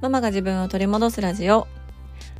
ママが自分を取り戻すラジオ。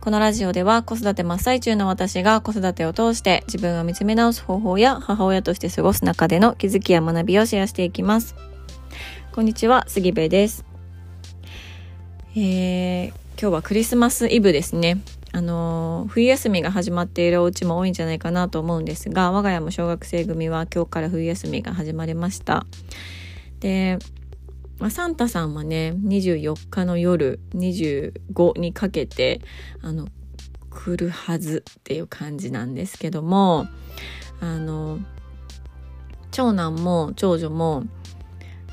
このラジオでは子育て真っ最中の私が子育てを通して自分を見つめ直す方法や母親として過ごす中での気づきや学びをシェアしていきます。こんにちは、杉部です。えー、今日はクリスマスイブですね。あの冬休みが始まっているお家も多いんじゃないかなと思うんですが我が家も小学生組は今日から冬休みが始まりましたで、まあ、サンタさんはね24日の夜25にかけてあの来るはずっていう感じなんですけどもあの長男も長女も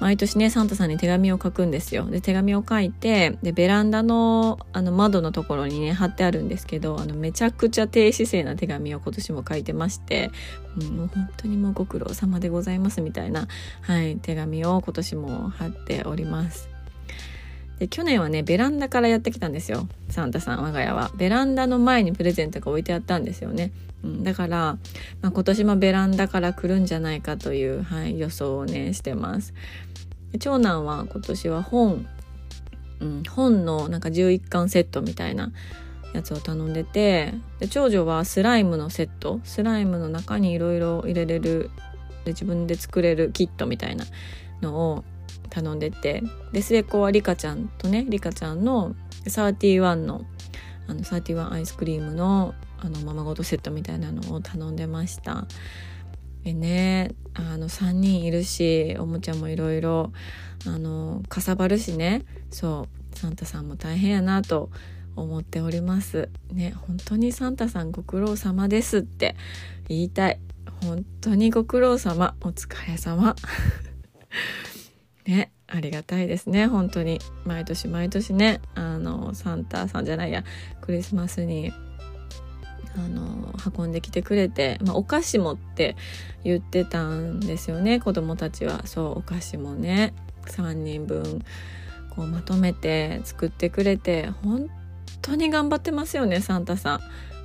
毎年ねサンタさんに手紙を書くんですよ。で手紙を書いてでベランダのあの窓のところにね貼ってあるんですけどあのめちゃくちゃ低姿勢な手紙を今年も書いてまして、うん、もう本当にもうご苦労様でございますみたいな、はい、手紙を今年も貼っております。で去年はねベランダからやってきたんですよ。サンタさん我が家は。ベランダの前にプレゼントが置いてあったんですよね。うん、だから、まあ、今年もベランダから来るんじゃないかという、はい、予想をねしてます。長男は今年は本、うん、本のなんか11巻セットみたいなやつを頼んでてで長女はスライムのセット。スライムの中にいろいろ入れれる。で自分で作れるキットみたいなのを頼んでて。で末っ子はリカちゃんとねリカちゃんの31のあの31アイスクリームのあのままごとセットみたいなのを頼んでました。でねあの3人いるしおもちゃもいろいろあのかさばるしね。そうサンタさんも大変やなと思っております。ね本当にサンタさんご苦労様ですって言いたい。本当にご苦労様。お疲れ様。ねありがたいですね本当に毎年毎年ねあのサンタさんじゃないやクリスマスにあの運んできてくれて、まあ、お菓子もって言ってたんですよね子供たちはそうお菓子もね3人分こうまとめて作ってくれて本当に頑張ってますよねサンタさん。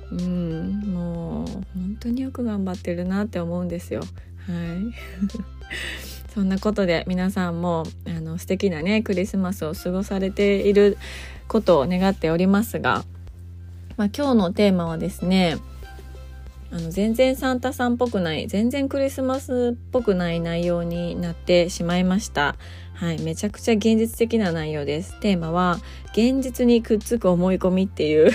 うんもう本当によく頑張ってるなって思うんですよ。はいそんなことで皆さんもあの素敵なねクリスマスを過ごされていることを願っておりますがまあ、今日のテーマはですねあの全然サンタさんっぽくない全然クリスマスっぽくない内容になってしまいました。はいめちゃくちゃ現実的な内容です。テーマは現実にくっつく思い込みっていう。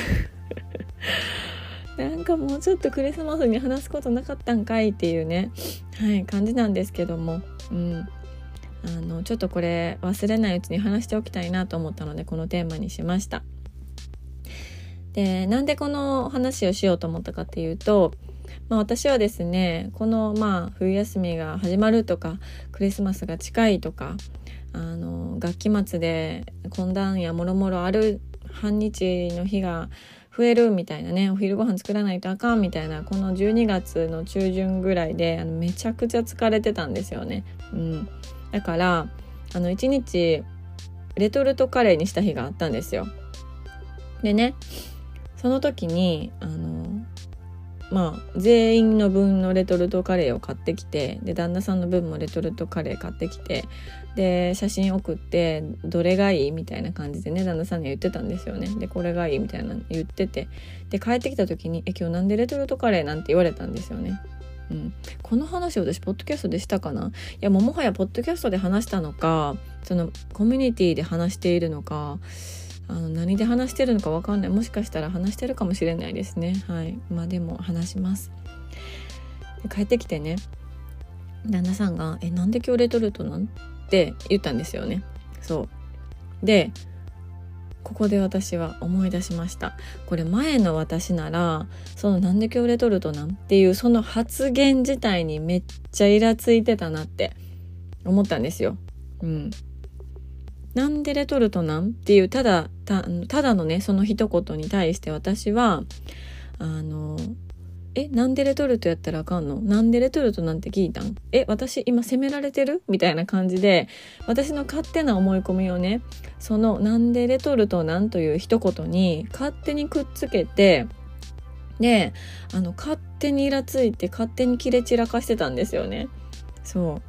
なんかもうちょっとクリスマスに話すことなかったんかいっていうね。はい感じなんですけども。うん。あのちょっとこれ忘れないうちに話しておきたいなと思ったのでこのテーマにしました。でなんでこの話をしようと思ったかっていうと、まあ、私はですねこのまあ冬休みが始まるとかクリスマスが近いとかあの学期末で懇談やもろもろある半日の日が増えるみたいなねお昼ご飯作らないとあかんみたいなこの12月の中旬ぐらいであのめちゃくちゃ疲れてたんですよね。うん、だからあの1日レトルトカレーにした日があったんですよ。でねその時にあのまあ全員の分のレトルトカレーを買ってきてで旦那さんの分もレトルトカレー買ってきてで写真送ってどれがいいみたいな感じでね旦那さんに言ってたんですよね。でこれがいいみたいな言っててで帰ってきた時に「え今日なんでレトルトカレーなんて言われたんですよね。うん、この話私ポッドキャストでしたかな？いやももはやポッドキャストで話したのかそのコミュニティで話しているのかあの何で話してるのか分かんない。もしかしたら話してるかもしれないですね。はい。まあでも話します。帰ってきてね旦那さんが「えなんで今日レトルトなん?」って言ったんですよね。そう。でここで私は思い出しました。これ前の私ならそのなんで今日レトルトなん？っていうその発言自体にめっちゃイラついてたなって思ったんですよ。うん。なんでレトルトなん？っていうただたただのねその一言に対して私はあのえなんでレトルトやったらあかんの？なんでレトルトなんて聞いたん？え私今責められてる？みたいな感じで私の勝手な思い込みをねそのなんでレトルトなんという一言に勝手にくっつけてであの勝手にイラついて勝手にキレ散らかしてたんですよね。そう。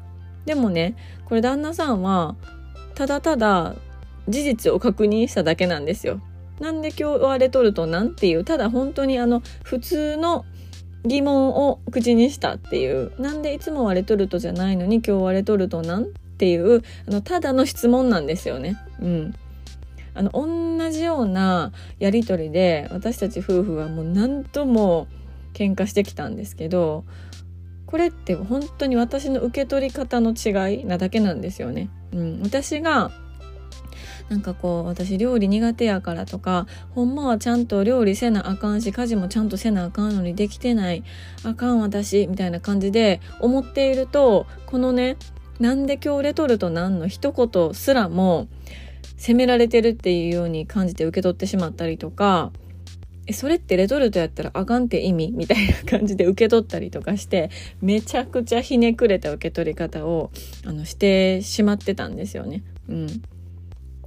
でもねこれ旦那さんはただただ事実を確認しただけなんですよ。なんで今日はレトルトなんていうただ本当にあの普通の疑問を口にしたっていうなんでいつもはレトルトじゃないのに今日はレトルトなんっていうあのただの質問なんですよね。うん、あの同じようなやり取りで私たち夫婦はもう何度も喧嘩してきたんですけどこれって本当に私の受け取り方の違いなだけなんですよね。うん、私がなんかこう私料理苦手やからとかほんまはちゃんと料理せなあかんし家事もちゃんとせなあかんのにできてないあかん私みたいな感じで思っているとこのねなんで今日レトルトなんの一言すらも責められてるっていうように感じて受け取ってしまったりとかえそれってレトルトやったらあかんって意味？みたいな感じで受け取ったりとかしてめちゃくちゃひねくれた受け取り方をあのしてしまってたんですよね。うん、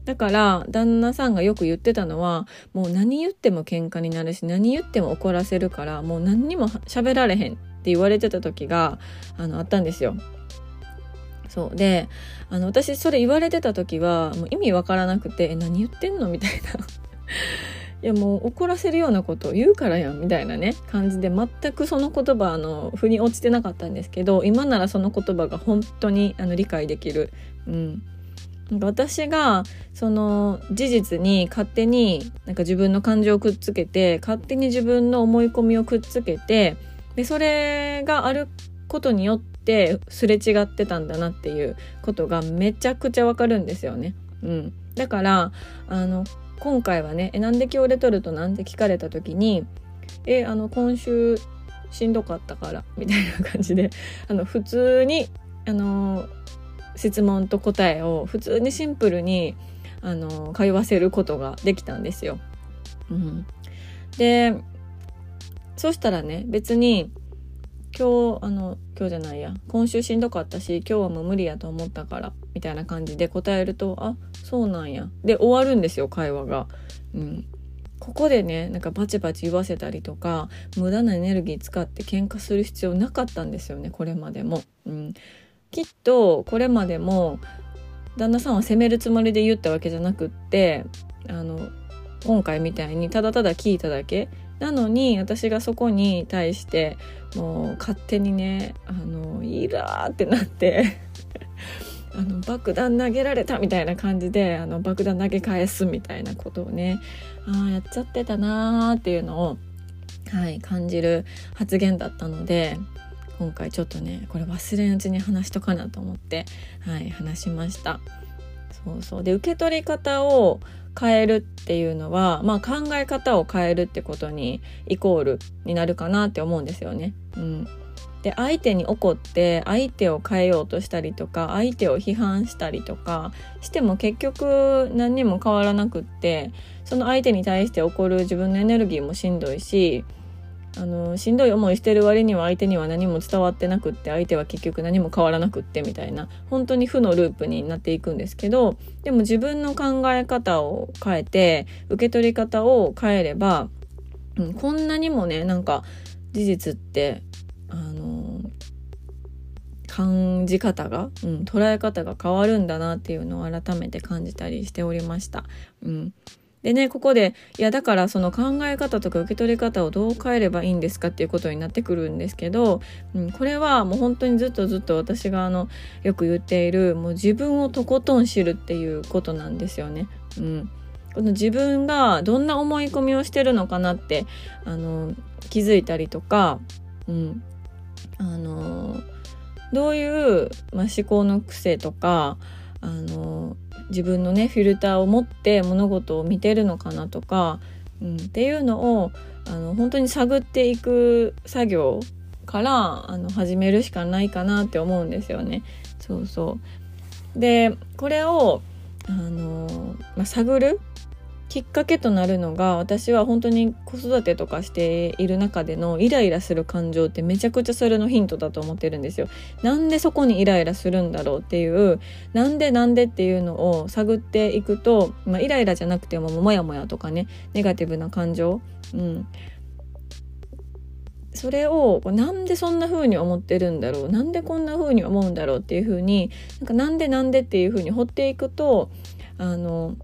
だから旦那さんがよく言ってたのはもう何言っても喧嘩になるし何言っても怒らせるからもう何にも喋られへんって言われてた時があのあったんですよ。そうであの私それ言われてた時はもう意味わからなくて「え何言ってんの?」みたいないやもう怒らせるようなことを言うからやんみたいなね感じで全くその言葉の腑に落ちてなかったんですけど今ならその言葉が本当に あの理解できる。うんなんか私がその事実に勝手になんか自分の感情をくっつけて勝手に自分の思い込みをくっつけてでそれがあることによってすれ違ってたんだなっていうことがめちゃくちゃわかるんですよね。うん、だからあの今回はね「えなんで今日レトルトなんて聞かれた時に「えあの今週しんどかったから」みたいな感じで あの普通にあの質問と答えを普通にシンプルにあの通わせることができたんですよ。うん、でそしたらね別に今日あの今日じゃないや今週しんどかったし今日はもう無理やと思ったからみたいな感じで答えるとあそうなんやで終わるんですよ会話が。うんここでねなんかバチバチ言わせたりとか無駄なエネルギー使って喧嘩する必要なかったんですよねこれまでも。うん、きっとこれまでも旦那さんは責めるつもりで言ったわけじゃなくってあの今回みたいにただただ聞いただけなのに私がそこに対してもう勝手にねあのイラーってなって あの爆弾投げられたみたいな感じであの爆弾投げ返すみたいなことをねああやっちゃってたなーっていうのを、はい、感じる発言だったので今回ちょっとねこれ忘れんうちに話しとかなと思って、はい、話しました。そうそうで受け取り方を変えるっていうのは、まあ、考え方を変えるってことにイコールになるかなって思うんですよね。うん、で相手に怒って相手を変えようとしたりとか相手を批判したりとかしても結局何にも変わらなくってその相手に対して起こる自分のエネルギーもしんどいしあのしんどい思いしてる割には相手には何も伝わってなくって相手は結局何も変わらなくってみたいな本当に負のループになっていくんですけどでも自分の考え方を変えて受け取り方を変えれば、うん、こんなにもねなんか事実ってあの感じ方が、うん、捉え方が変わるんだなっていうのを改めて感じたりしておりました。うんでね、ここで、いや、だからその考え方とか受け取り方をどう変えればいいんですかっていうことになってくるんですけど、うん、これはもう本当にずっとずっと私があの、よく言っている、もう自分をとことん知るっていうことなんですよね。うん。この自分がどんな思い込みをしてるのかなって、あの、気づいたりとか、うん。あの、どういう、まあ、思考の癖とか、あの自分のねフィルターを持って物事を見てるのかなとか、うん、っていうのをあの本当に探っていく作業からあの始めるしかないかなって思うんですよね。そうそうでこれをあの、まあ、探るきっかけとなるのが私は本当に子育てとかしている中でのイライラする感情ってめちゃくちゃそれのヒントだと思ってるんですよ。なんでそこにイライラするんだろうっていうなんでなんでっていうのを探っていくと、まあ、イライラじゃなくてもモヤモヤとかねネガティブな感情、うん、それをなんでそんな風に思ってるんだろうなんでこんな風に思うんだろうっていう風になんかなんでなんでっていう風に掘っていくとあの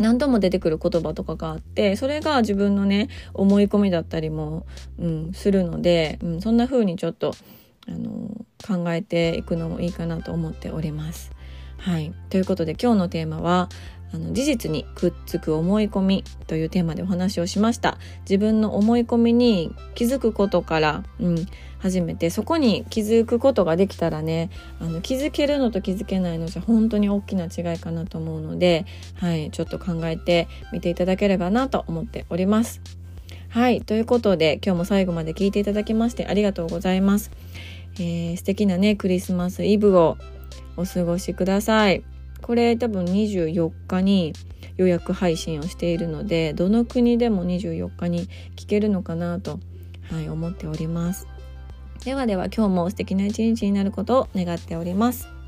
何度も出てくる言葉とかがあってそれが自分のね思い込みだったりも、うん、するので、うん、そんな風にちょっとあの考えていくのもいいかなと思っております。はい、ということで今日のテーマはあの事実にくっつく思い込みというテーマでお話をしました自分の思い込みに気づくことから、うん、始めてそこに気づくことができたらねあの気づけるのと気づけないのじゃ本当に大きな違いかなと思うので、はい、ちょっと考えてみていただければなと思っております。はいということで今日も最後まで聞いていただきましてありがとうございます。えー、素敵なねクリスマスイブをお過ごしください。これ多分24日に予約配信をしているのでどの国でも24日に聞けるのかなと、はい、思っております。ではでは今日も素敵な一日になることを願っております。